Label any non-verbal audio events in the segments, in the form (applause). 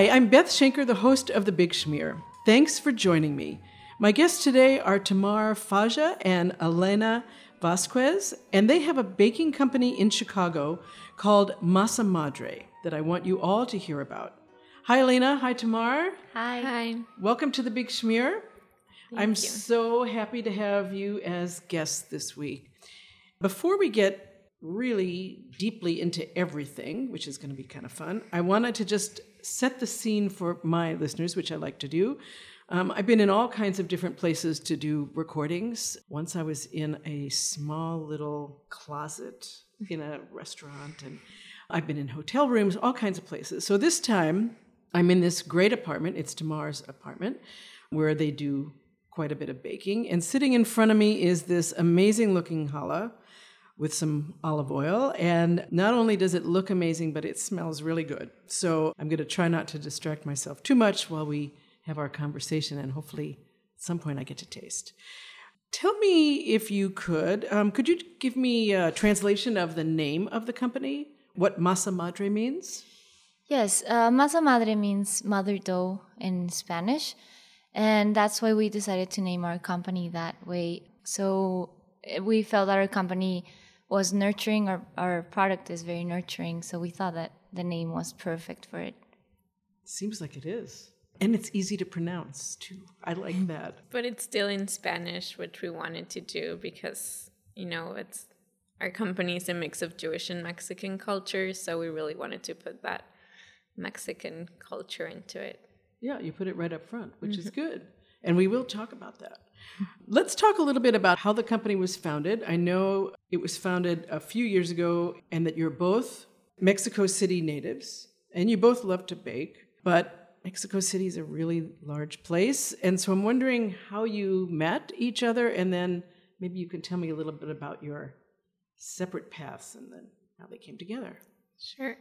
Hi, I'm Beth Schenker, the host of The Big Schmear. Thanks for joining me. My guests today are Tamar Fasja and Elena Vasquez, and they have a baking company in Chicago called Masa Madre that I want you all to hear about. Hi, Elena. Hi, Tamar. Hi. Hi. Welcome to The Big Schmear. Thank I'm you. so happy to have you as guests this week. Before we get really deeply into everything, which is going to be kind of fun, I wanted to just set the scene for my listeners, which I like to do. Um, I've been in all kinds of different places to do recordings. Once I was in a small little closet in a restaurant, and I've been in hotel rooms, all kinds of places. So this time, I'm in this great apartment. It's Tamar's apartment, where they do quite a bit of baking. And sitting in front of me is this amazing looking challah with some olive oil. And not only does it look amazing, but it smells really good. So I'm going to try not to distract myself too much while we have our conversation, and hopefully at some point I get to taste. Tell me if you could, um, could you give me a translation of the name of the company? What masa madre means? Yes, uh, masa madre means mother dough in Spanish. And that's why we decided to name our company that way. So eh, we felt that our company was nurturing. Our, our product is very nurturing, so we thought that the name was perfect for it. Seems like it is. And it's easy to pronounce too. I like that. But it's still in Spanish, which we wanted to do because, you know, it's our company is a mix of Jewish and Mexican culture, so we really wanted to put that Mexican culture into it. Yeah, you put it right up front, which mm-hmm. is good. And we will talk about that. Let's talk a little bit about how the company was founded. I know it was founded a few years ago and that you're both Mexico City natives and you both love to bake, but Mexico City is a really large place. And so I'm wondering how you met each other and then maybe you can tell me a little bit about your separate paths and then how they came together. Sure.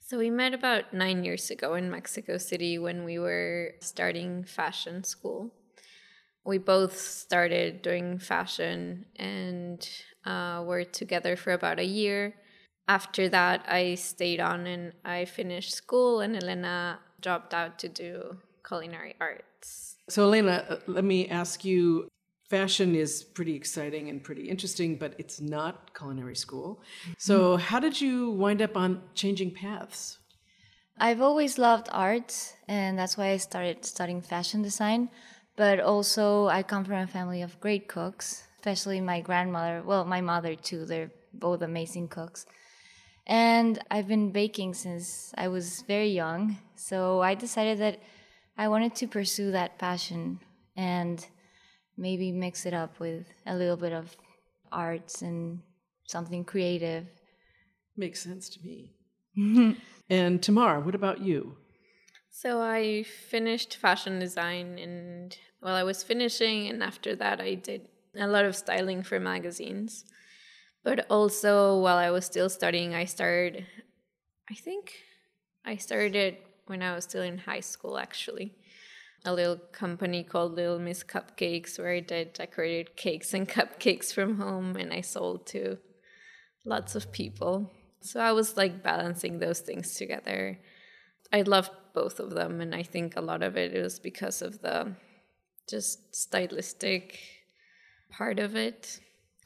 So we met about nine years ago in Mexico City when we were starting fashion school we both started doing fashion and uh, were together for about a year. After that, I stayed on and I finished school, and Elena dropped out to do culinary arts. So, Elena, uh, let me ask you fashion is pretty exciting and pretty interesting, but it's not culinary school. So, how did you wind up on changing paths? I've always loved art, and that's why I started studying fashion design. But also, I come from a family of great cooks, especially my grandmother. Well, my mother too. They're both amazing cooks. And I've been baking since I was very young. So I decided that I wanted to pursue that passion and maybe mix it up with a little bit of arts and something creative. Makes sense to me. (laughs) and Tamar, what about you? So I finished fashion design and while I was finishing and after that I did a lot of styling for magazines. But also while I was still studying I started I think I started when I was still in high school actually. A little company called Little Miss Cupcakes where I did decorated cakes and (laughs) cupcakes from home and I sold to lots of people. So I was like balancing those things together. I loved both of them, and I think a lot of it was because of the just stylistic part of it.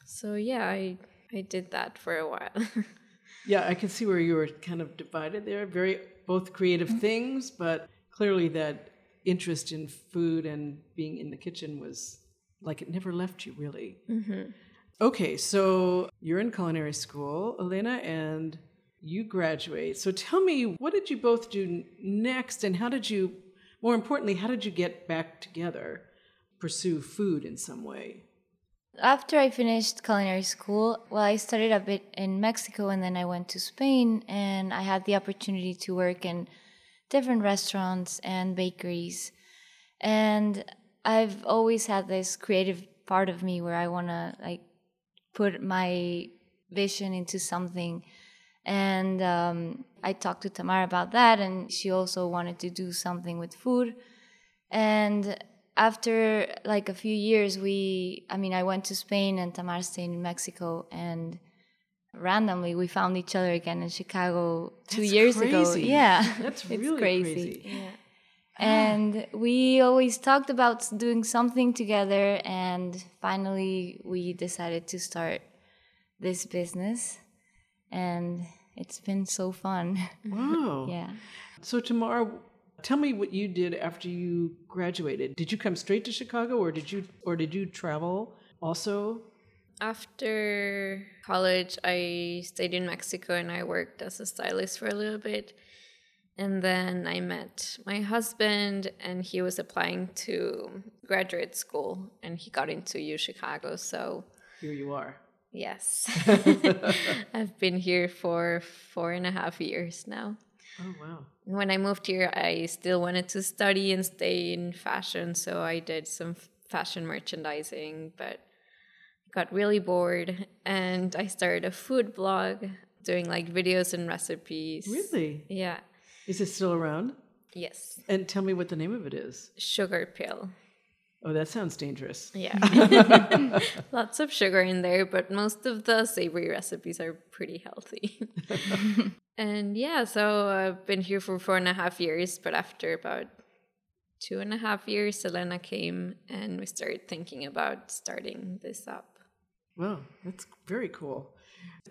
So yeah, I I did that for a while. (laughs) yeah, I can see where you were kind of divided there. Very both creative mm-hmm. things, but clearly that interest in food and being in the kitchen was like it never left you really. Mm-hmm. Okay, so you're in culinary school, Elena, and you graduate. So tell me, what did you both do next, and how did you, more importantly, how did you get back together, pursue food in some way? After I finished culinary school, well, I studied a bit in Mexico and then I went to Spain, and I had the opportunity to work in different restaurants and bakeries. And I've always had this creative part of me where I want to like put my vision into something and um, I talked to Tamara about that, and she also wanted to do something with food. And after like a few years, we, I mean, I went to Spain and Tamara stayed in Mexico, and randomly we found each other again in Chicago two That's years ago. Yeah, That's (laughs) really crazy. crazy. Yeah. And we always talked about doing something together, and finally we decided to start this business, and it's been so fun. (laughs) Wow. yeah. So Tamar, tell me what you did after you graduated. Did you come straight to Chicago, or did you or did you travel also? After college, I stayed in Mexico and I worked as a stylist for a little bit. And then I met my husband, and he was applying to graduate school and he got into U Chicago. So, Here you are. Yes, (laughs) (laughs) I've been here for four and a half years now. Oh wow. When I moved here, I still wanted to study and stay in fashion, so I did some fashion merchandising, but got really bored and I started a food blog doing like videos and recipes. Really? Yeah. Is it still around? Yes. And tell me what the name of it is. Sugar pill. Oh, that sounds dangerous. Yeah. (laughs) (laughs) Lots of sugar in there, but most of the savory recipes are pretty healthy. (laughs) and yeah, so I've been here for four and a half years, but after about two and a half years, Elena came and we started thinking about starting this up. Wow, that's very cool.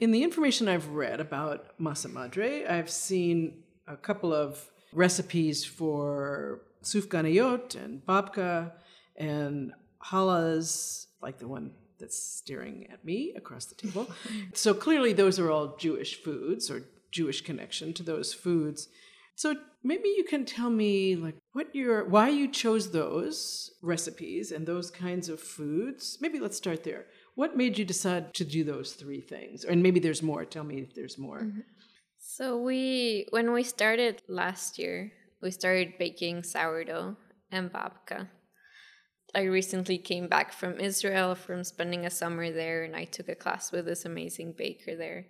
In the information I've read about masa madre, I've seen a couple of recipes for sufganiyot and babka and challahs, like the one that's staring at me across the table. (laughs) so clearly, those are all Jewish foods or Jewish connection to those foods. So maybe you can tell me like what your why you chose those recipes and those kinds of foods. Maybe let's start there. What made you decide to do those three things? And maybe there's more. Tell me if there's more. Mm-hmm. So we when we started last year, we started baking sourdough and babka. I recently came back from Israel from spending a summer there, and I took a class with this amazing baker there.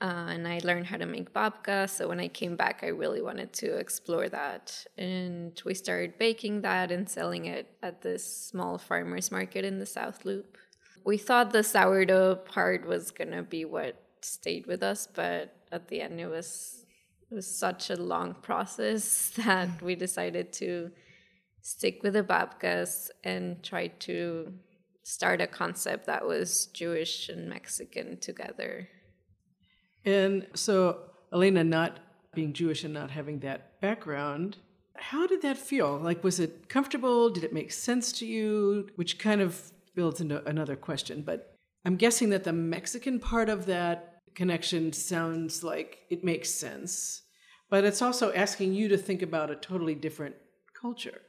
Uh, and I learned how to make babka. So when I came back, I really wanted to explore that. And we started baking that and selling it at this small farmers market in the South Loop. We thought the sourdough part was gonna be what stayed with us, but at the end, it was it was such a long (laughs) process (laughs) that we decided to stick with the babkas and try to start a concept that was Jewish and Mexican together. And so, Elena, not being Jewish and not having that background, how did that feel? Like, was it comfortable? Did it make sense to you? Which kind of builds into another question. But I'm guessing that the Mexican part of that connection sounds like it makes sense. But it's also asking you to think about a totally different culture.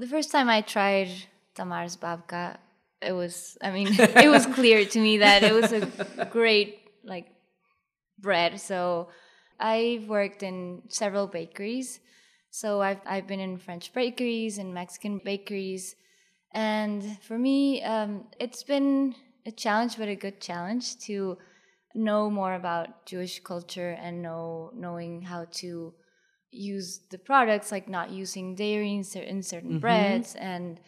The first time I tried Tamar's babka, it was, I mean, (laughs) it was clear to me that it was a great, like, bread. So I've worked in several bakeries. So I've, I've been in French bakeries and Mexican bakeries. And for me, um, it's been a challenge, but a good challenge to know more about Jewish culture and know knowing how to use the products, like not using dairy in, cer- in certain mm-hmm. breads and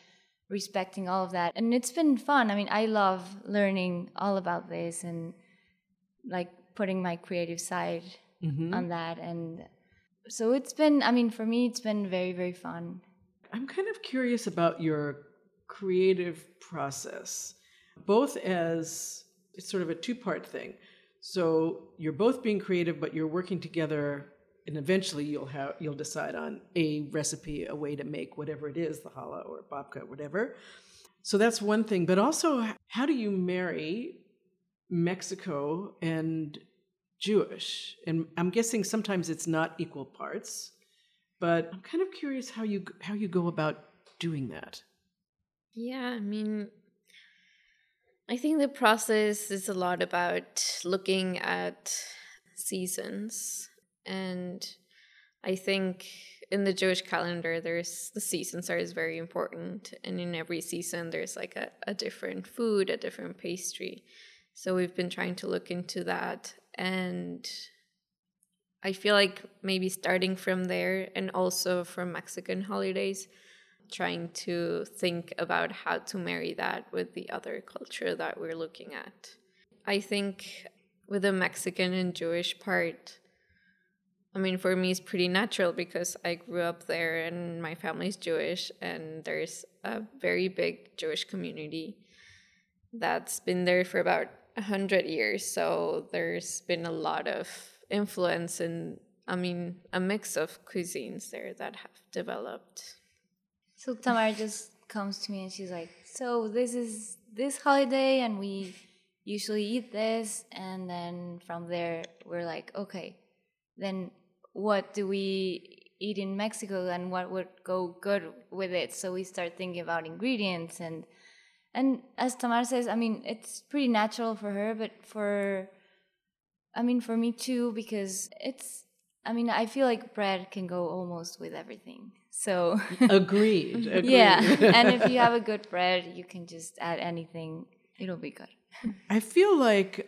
respecting all of that. And it's been fun. I mean, I love learning all about this and like putting my creative side mm-hmm. on that. And so it's been, I mean, for me, it's been very, very fun. I'm kind of curious about your creative process, both as it's sort of a two part thing. So you're both being creative, but you're working together, and eventually you'll have you'll decide on a recipe, a way to make whatever it is, the challah or babka, whatever. So that's one thing. But also, how do you marry Mexico and Jewish? And I'm guessing sometimes it's not equal parts. But I'm kind of curious how you how you go about doing that. Yeah, I mean, I think the process is a lot about looking at seasons. And I think in the Jewish calendar, there's the seasons are is very important. And in every season, there's like a, a different food, a different pastry. So we've been trying to look into that. And I feel like maybe starting from there and also from Mexican holidays, trying to think about how to marry that with the other culture that we're looking at. I think with the Mexican and Jewish part, I mean, for me, it's pretty natural because I grew up there and my family's Jewish, and there's a very big Jewish community that's been there for about a hundred years. So there's been a lot of influence and, I mean, a mix of cuisines there that have developed. So Tamara just comes to me and she's like, "So this is this holiday, and we usually eat this." And then from there, we're like, "Okay, then what do we eat in Mexico, and what would go good with it?" So we start thinking about ingredients and and as Tamara says, I mean, it's pretty natural for her, but for I mean, for me too, because it's I mean, I feel like bread can go almost with everything. So agreed, (laughs) agreed. Yeah. and if you have a (laughs) good bread, you can just add anything. It'll be good. I feel like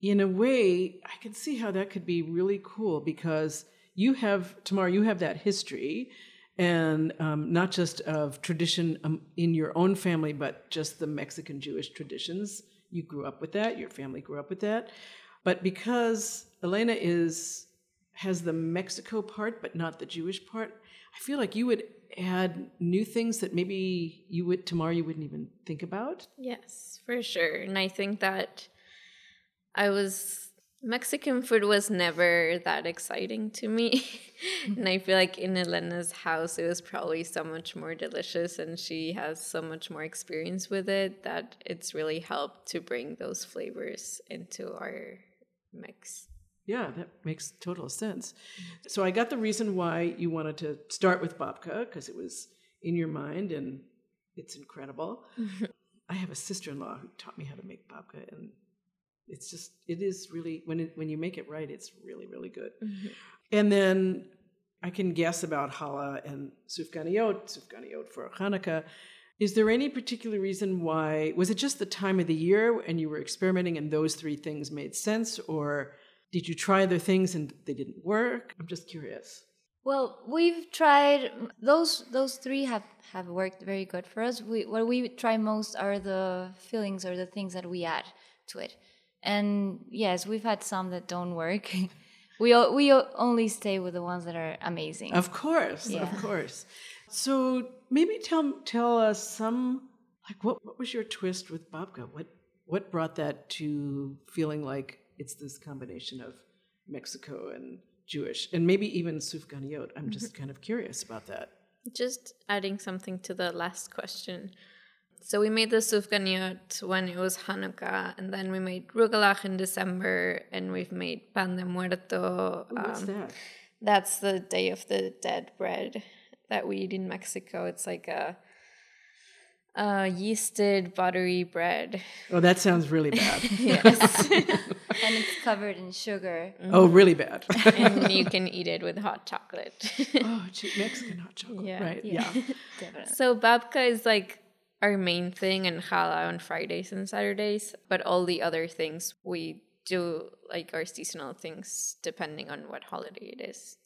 in a way I can see how that could be really cool because you have Tamara, you have that history and um, not just of tradition um, in your own family, but just the Mexican Jewish traditions. You grew up with that. Your family grew up with that. But because Elena is has the Mexico part, but not the Jewish part, I feel like you would add new things that maybe you would tomorrow you wouldn't even think about. Yes, for sure. And I think that I was Mexican food was never that exciting to me. (laughs) and I feel like in Elena's house, it was probably so much more delicious, and she has so much more experience with it that it's really helped to bring those flavors into our mix. Yeah, that makes total sense. So I got the reason why you wanted to start with babka because it was in your mind and it's incredible. (laughs) I have a sister-in-law who taught me how to make babka and it's just it is really when it when you make it right it's really really good. Mm-hmm. and then i can guess about challah and sufganiyot sufganiyot for hanukkah. Is there any particular reason why was it just the time of the year and you were experimenting and those three things made sense? Or did you try other things and they didn't work? I'm just curious. Well we've tried those those three have have worked very good for us. We, what we try most are the fillings or the things that we add to it and yes, we've had some that don't work. (laughs) we we only stay with the ones that are amazing. Of course, yeah. of course. So maybe tell tell us some like what what was your twist with babka? What what brought that to feeling like it's this combination of Mexico and Jewish, and maybe even sufganiyot? I'm just mm-hmm. kind of curious about that. Just adding something to the last question. So we made the sufganiyot when it was Hanukkah, and then we made rugelach in December, and we've made pan de muerto. Ooh, what's um, that? That's the Day of the Dead bread that we eat in Mexico. It's like a, a yeasted buttery bread. Oh, that sounds really bad. (laughs) yes. (laughs) and it's covered in sugar. Mm-hmm. Oh, really bad. and you (laughs) can eat it with hot chocolate. oh, Mexican hot chocolate. Yeah. Right. Yeah. yeah. so babka is like our main thing and challah on Fridays and Saturdays, but all the other things we do like our seasonal things depending on what holiday it is.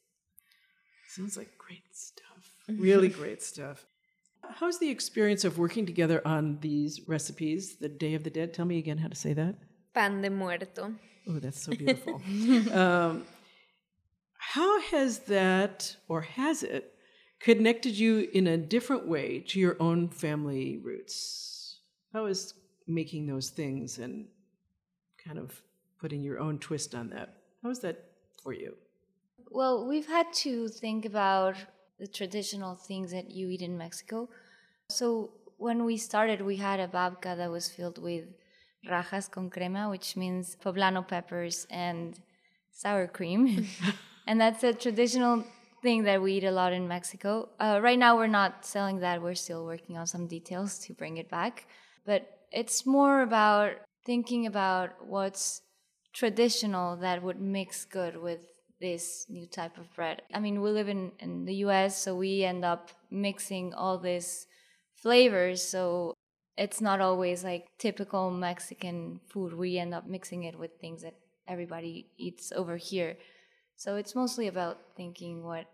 Sounds like great stuff. Really (laughs) great stuff. How's the experience of working together on these recipes, the Day of the Dead? Tell me again how to say that. Pan de muerto. Oh, that's so (laughs) beautiful. (laughs) um, how has that, or has it, connected you in a different way to your own family roots? How is making those things and kind of putting your own twist on that? How is that for you? Well, we've had to think about the traditional things that you eat in Mexico. So when we started, we had a babka that was filled with rajas con crema, which means poblano peppers and sour cream. (laughs) and that's a traditional thing that we eat a lot in Mexico. Uh, right now, we're not selling that. We're still working on some details to bring it back. But it's more about thinking about what's traditional that would mix good with this new type of bread. I mean, we live in, in the US, so we end up mixing all these flavors. So it's not always like typical Mexican food. We end up mixing it with things that everybody eats over here. So it's mostly about thinking what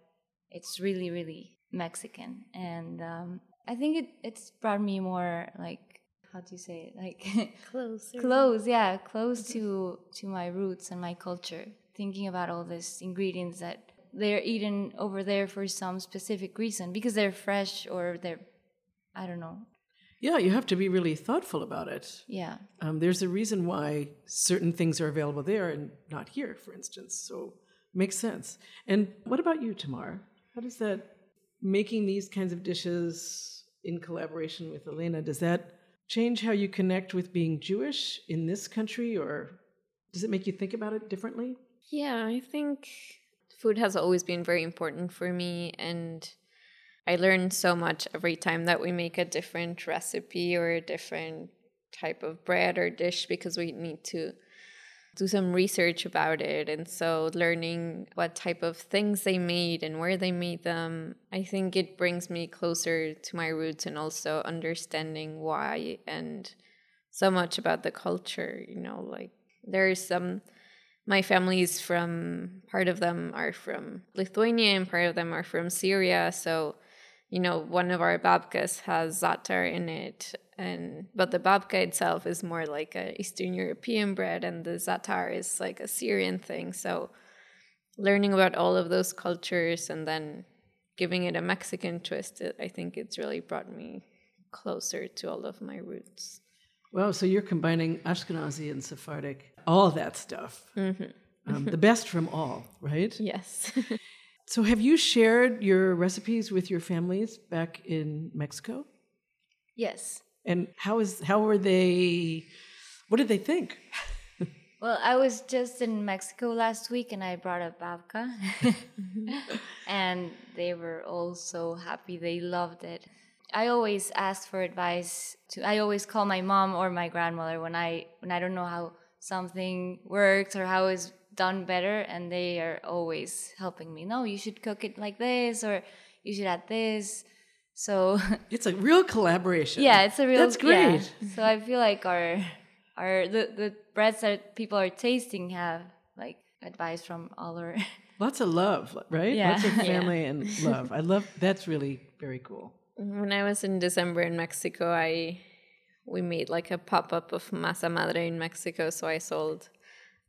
it's really, really Mexican. And um, I think it, it's brought me more like how do you say it? Like (laughs) Close. close, yeah, close to to my roots and my culture. Thinking about all these ingredients that they're eaten over there for some specific reason because they're fresh or they're I don't know. Yeah, you have to be really thoughtful about it. Yeah. Um, there's a reason why certain things are available there and not here, for instance. So makes sense. And what about you, Tamar? How does that making these kinds of dishes in collaboration with Elena does that change how you connect with being Jewish in this country, or does it make you think about it differently? Yeah, I think food has always been very important for me and I learn so much every time that we make a different recipe or a different type of bread or dish because we need to do some research about it. And so, learning what type of things they made and where they made them, I think it brings me closer to my roots and also understanding why and so much about the culture. You know, like there's some, my family is from, part of them are from Lithuania and part of them are from Syria. So, you know, one of our babkas has za'atar in it, and but the babka itself is more like a Eastern European bread, and the za'atar is like a Syrian thing. So, learning about all of those cultures and then giving it a Mexican twist, it, I think it's really brought me closer to all of my roots. Well, so you're combining Ashkenazi and Sephardic, all that stuff. Um, the (laughs) best from all, right? Yes. (laughs) So, have you shared your recipes with your families back in Mexico? Yes. And how is how were they? What did they think? (laughs) Well, I was just in Mexico last week and I brought a babka. (laughs) and they were all so happy. They loved it. I always ask for advice to I always call my mom or my grandmother when I when I don't know how something works or how it's done better and they are always helping me. No, you should cook it like this or you should add this. So (laughs) It's a real collaboration. yeah, it's a real That's yeah. great. So I feel like our our the, the breads that people are tasting have like advice from all our (laughs) Lots of love, right? Yeah. Lots of (laughs) Yeah. family and love. I love that's really very cool. When I was in December in Mexico, I we made like a pop up of masa madre in Mexico, so I sold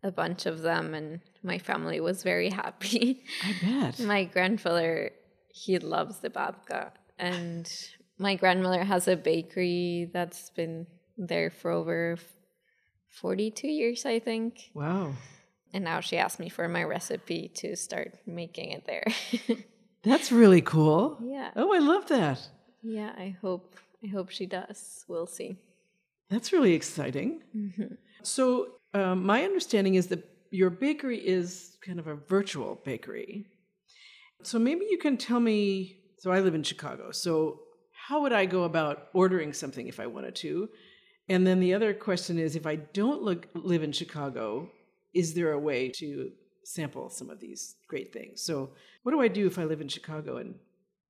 a bunch of them, and my family was very happy. I bet. my grandfather he loves the babka, and my grandmother has a bakery that's been there for over forty two years, I think. Wow. And now she asked me for my recipe to start making it there. (laughs) That's really cool. yeah, Oh, I love that. yeah. I hope I hope she does. We'll see. That's really exciting. So, um, my understanding is that your bakery is kind of a virtual bakery. So, maybe you can tell me. So, I live in Chicago. So, how would I go about ordering something if I wanted to? And then the other question is if I don't look, live in Chicago, is there a way to sample some of these great things? So, what do I do if I live in Chicago and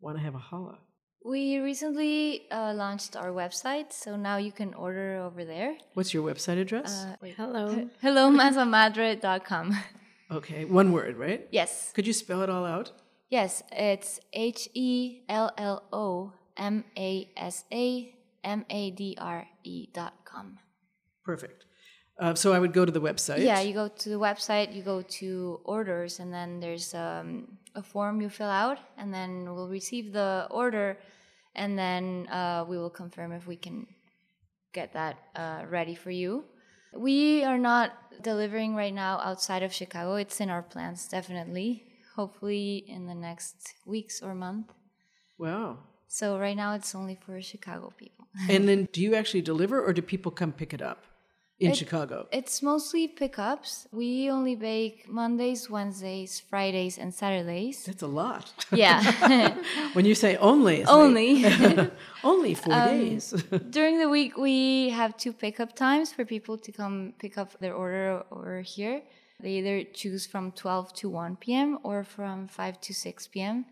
want to have a challah? We recently uh, launched our website, so now you can order over there. What's your website address? Uh, wait. Hello. HelloMasamadre.com. (laughs) okay, one word, right? yes. Could you spell it all out? Yes, it's H E L L O M A S A M A D R E dot com. Perfect. Uh, so I would go to the website. Yeah, you go to the website, you go to orders, and then there's um, a form you fill out, and then we'll receive the order, and then uh, we will confirm if we can get that uh, ready for you. We are not delivering right now outside of Chicago. It's in our plans, definitely. Hopefully, in the next weeks or month. Wow. So right now, it's only for Chicago people. (laughs) and then do you actually deliver or do people come pick it up in Chicago? It's mostly pickups. We only bake Mondays, Wednesdays, Fridays, and Saturdays. That's a lot. Yeah. (laughs) (laughs) when you say only, Only. like- only four Um, days. During the week, we have two pickup times for people to come pick up their order over here. They either choose from 12 to 1 p.m. or from 5 to 6 p.m.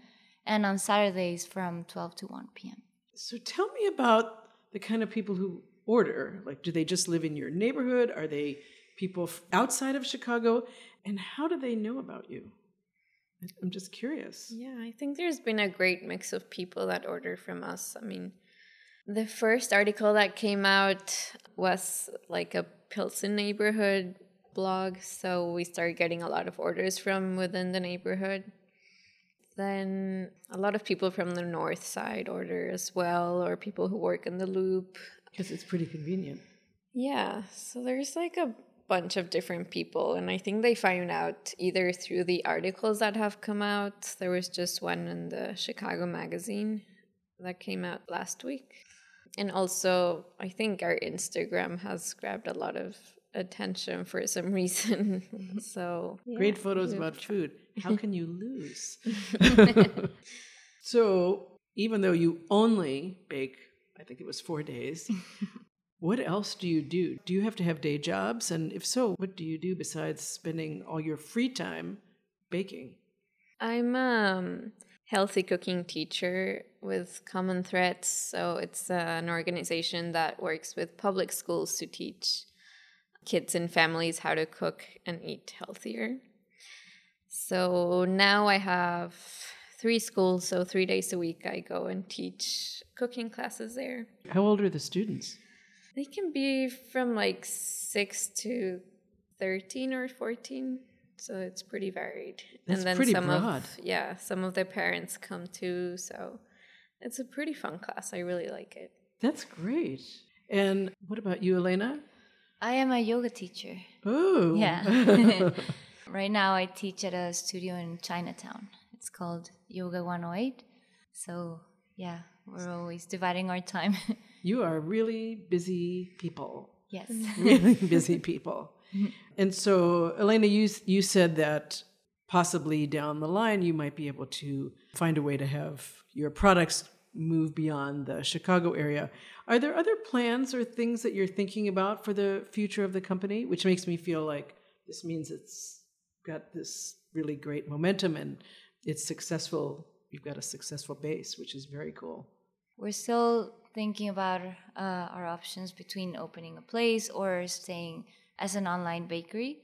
And on Saturdays from 12 to 1 p.m. so tell me about the kind of people who order. Like, do they just live in your neighborhood? Are they people f- outside of Chicago? And how do they know about you? I'm just curious. Yeah, I think there's been a great mix of people that order from us. I mean, The first article that came out was like a Pilsen neighborhood blog, so we started getting a lot of orders from within the neighborhood. Then a lot of people from the north side order as well, or people who work in the loop. Because it's pretty convenient. Yeah, so there's like a bunch of different people, and I think they find out either through the articles that have come out. There was just one in the Chicago Magazine that came out last week. And also, I think our Instagram has grabbed a lot of attention for some (laughs) reason. so, great photos about food. How can you lose? (laughs) so, even though you only bake, I think it was four days, (laughs) what else do you do? Do you have to have day jobs? And if so, what do you do besides spending all your free time baking? I'm a um, healthy cooking teacher with Common Threads. So it's uh, an organization that works with public schools to teach kids and families how to cook and eat healthier. So now I have three schools, so three days a week I go and teach cooking classes there. How old are the students? They can be from like six to 13 or 14. So it's pretty varied. That's and then pretty some broad. Of, yeah, some of the parents come too. So it's a pretty fun class. I really like it. That's great. And what about you, Elena? I am a yoga teacher. Oh. Yeah. (laughs) (laughs) right now I teach at a studio in Chinatown. It's called Yoga 108. So, yeah, we're always dividing our time. (laughs) you are really busy people. Yes. really busy people. and so, Elena, you, you said that possibly down the line you might be able to find a way to have your products move beyond the Chicago area. Are there other plans or things that you're thinking about for the future of the company? Which makes me feel like this means it's got this really great momentum and it's successful. You've got a successful base, which is very cool. We're still thinking about uh, our options between opening a place or staying as an online bakery.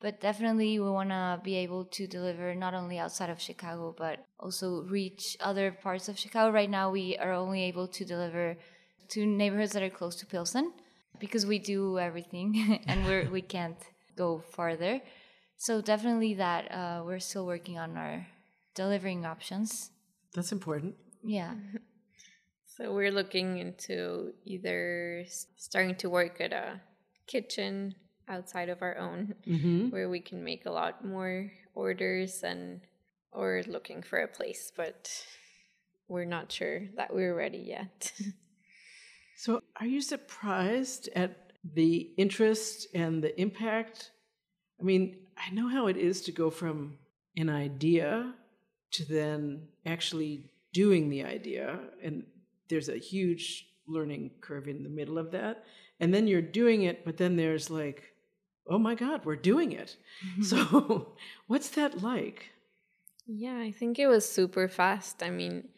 But definitely, we want to be able to deliver not only outside of Chicago, but also reach other parts of Chicago. Right now, we are only able to deliver to neighborhoods that are close to Pilsen because we do everything (laughs) and we're, we can't go farther. So, definitely, that uh, we're still working on our delivering options. That's important. Yeah. (laughs) So, we're looking into either starting to work at a kitchen outside of our own mm-hmm. where we can make a lot more orders and or looking for a place but we're not sure that we're ready yet (laughs) so are you surprised at the interest and the impact i mean i know how it is to go from an idea to then actually doing the idea and there's a huge learning curve in the middle of that and then you're doing it but then there's like oh my God, we're doing it. Mm-hmm. So, (laughs) what's that like? Yeah, I think it was super fast. I mean,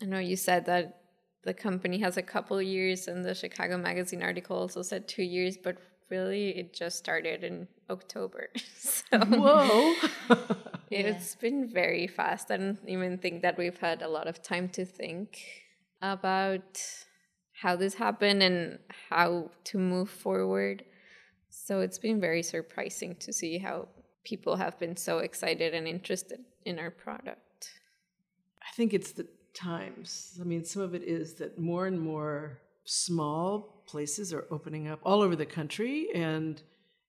I know you said that the company has a couple years, and the Chicago Magazine article also said two years, but really it just started in October. (laughs) so, whoa. (laughs) it's yeah. been very fast. I don't even think that we've had a lot of time to think about how this happened and how to move forward. So it's been very surprising to see how people have been so excited and interested in our product. I think it's the times. I mean, some of it is that more and more small places are opening up all over the country, and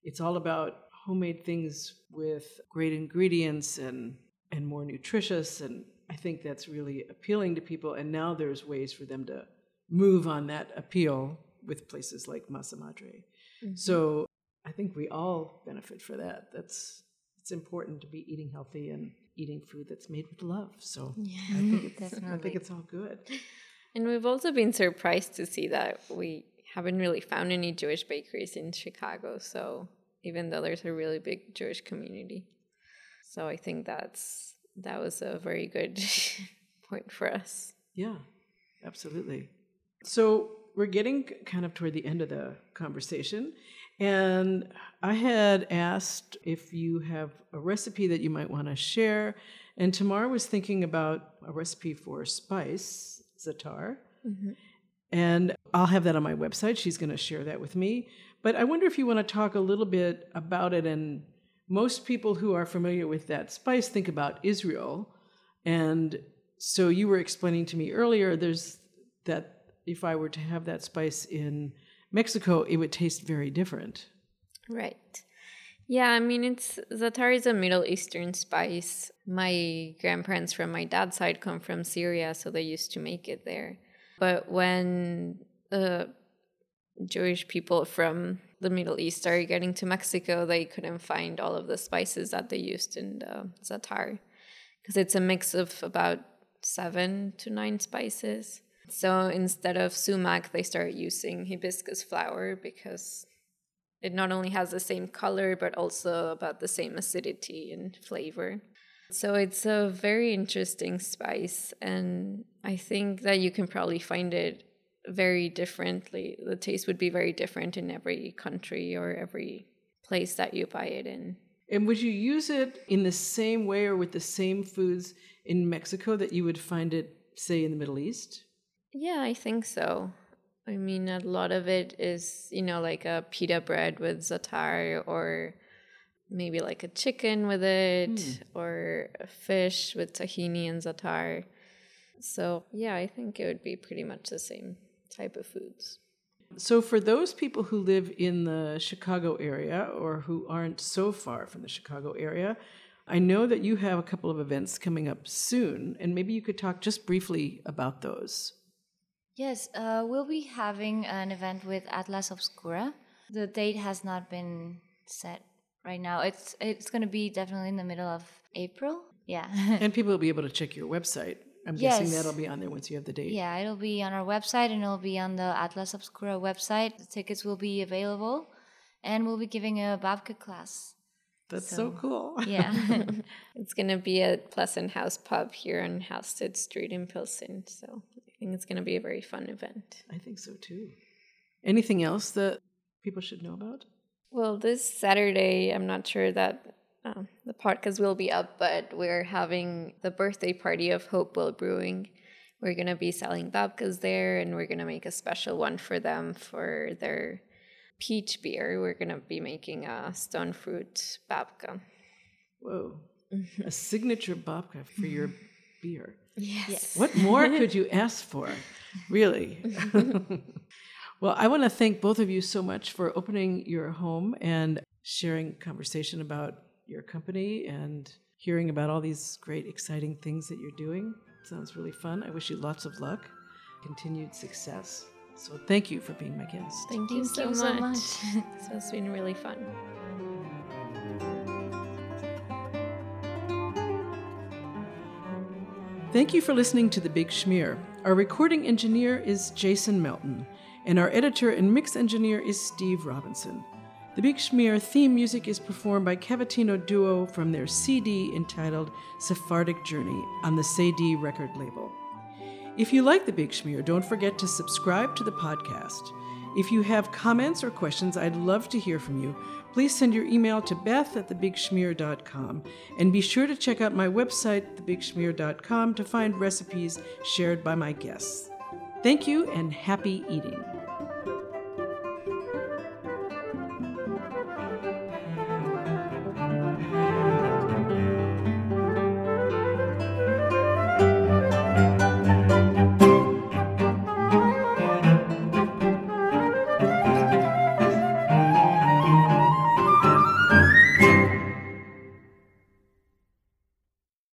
it's all about homemade things with great ingredients and and more nutritious and I think that's really appealing to people and now there's ways for them to move on that appeal with places like Masa Madre. Mm-hmm. So I think we all benefit for that. That's it's important to be eating healthy and eating food that's made with love. So yeah, I think it's I think it's all good. And we've also been surprised to see that we haven't really found any Jewish bakeries in Chicago. So even though there's a really big Jewish community. So I think that's that was a very good (laughs) point for us. Yeah, absolutely. So we're getting kind of toward the end of the conversation. And I had asked if you have a recipe that you might want to share. And Tamar was thinking about a recipe for spice, za'atar. Mm-hmm. And I'll have that on my website. She's going to share that with me. But I wonder if you want to talk a little bit about it. And most people who are familiar with that spice think about Israel. And so you were explaining to me earlier there's that if I were to have that spice in Mexico, it would taste very different. Right. Yeah, I mean, it's za'atar is a Middle Eastern spice. My grandparents from my dad's side come from Syria, so they used to make it there. But when the Jewish people from the Middle East started getting to Mexico, they couldn't find all of the spices that they used in the za'atar because it's a mix of about seven to nine spices. So instead of sumac, they started using hibiscus flower because it not only has the same color, but also about the same acidity and flavor. So it's a very interesting spice, and I think that you can probably find it very differently. The taste would be very different in every country or every place that you buy it in. And would you use it in the same way or with the same foods in Mexico that you would find it, say, in the Middle East? Yeah, I think so. I mean, a lot of it is, you know, like a pita bread with za'atar or maybe like a chicken with it mm. or a fish with tahini and za'atar. So, yeah, I think it would be pretty much the same type of foods. So, for those people who live in the Chicago area or who aren't so far from the Chicago area, I know that you have a couple of events coming up soon, and maybe you could talk just briefly about those. Yes, uh, we'll be having an event with Atlas Obscura. The date has not been set right now. It's it's going to be definitely in the middle of April. Yeah. (laughs) and people will be able to check your website. I'm yes. guessing that'll be on there once you have the date. Yeah, it'll be on our website and it'll be on the Atlas Obscura website. The tickets will be available and we'll be giving a babka class. That's so, so cool. (laughs) Yeah. it's going to be at Pleasant House Pub here on Halsted Street in Pilsen. So I think it's going to be a very fun event. I think so too. Anything else that people should know about? Well, this Saturday, I'm not sure that um, the podcast will be up, but we're having the birthday party of Hope Hopewell Brewing. We're going to be selling babkas there, and we're going to make a special one for them for their peach beer. We're going to be making a stone fruit babka. Whoa. a signature babka for your (laughs) beer. Yes. yes. What more could you (laughs) ask for? Really? (laughs) well, I want to thank both of you so much for opening your home and sharing conversation about your company and hearing about all these great, exciting things that you're doing. sounds really fun. I wish you lots of luck, continued success. So thank you for being my guest. Thank you, thank so, you so much. (laughs) this has been really fun. Thank you for listening to The Big Schmear. Our recording engineer is Jason Melton, and our editor and mix engineer is Steve Robinson. The Big Schmear theme music is performed by Cavatina Duo from their CD entitled Sephardic Journey on the Cedille record label. If you like The Big Schmear, don't forget to subscribe to the podcast. If you have comments or questions, I'd love to hear from you. Please send your email to beth at thebigschmear.com and be sure to check out my website, thebigschmear.com, to find recipes shared by my guests. Thank you and happy eating.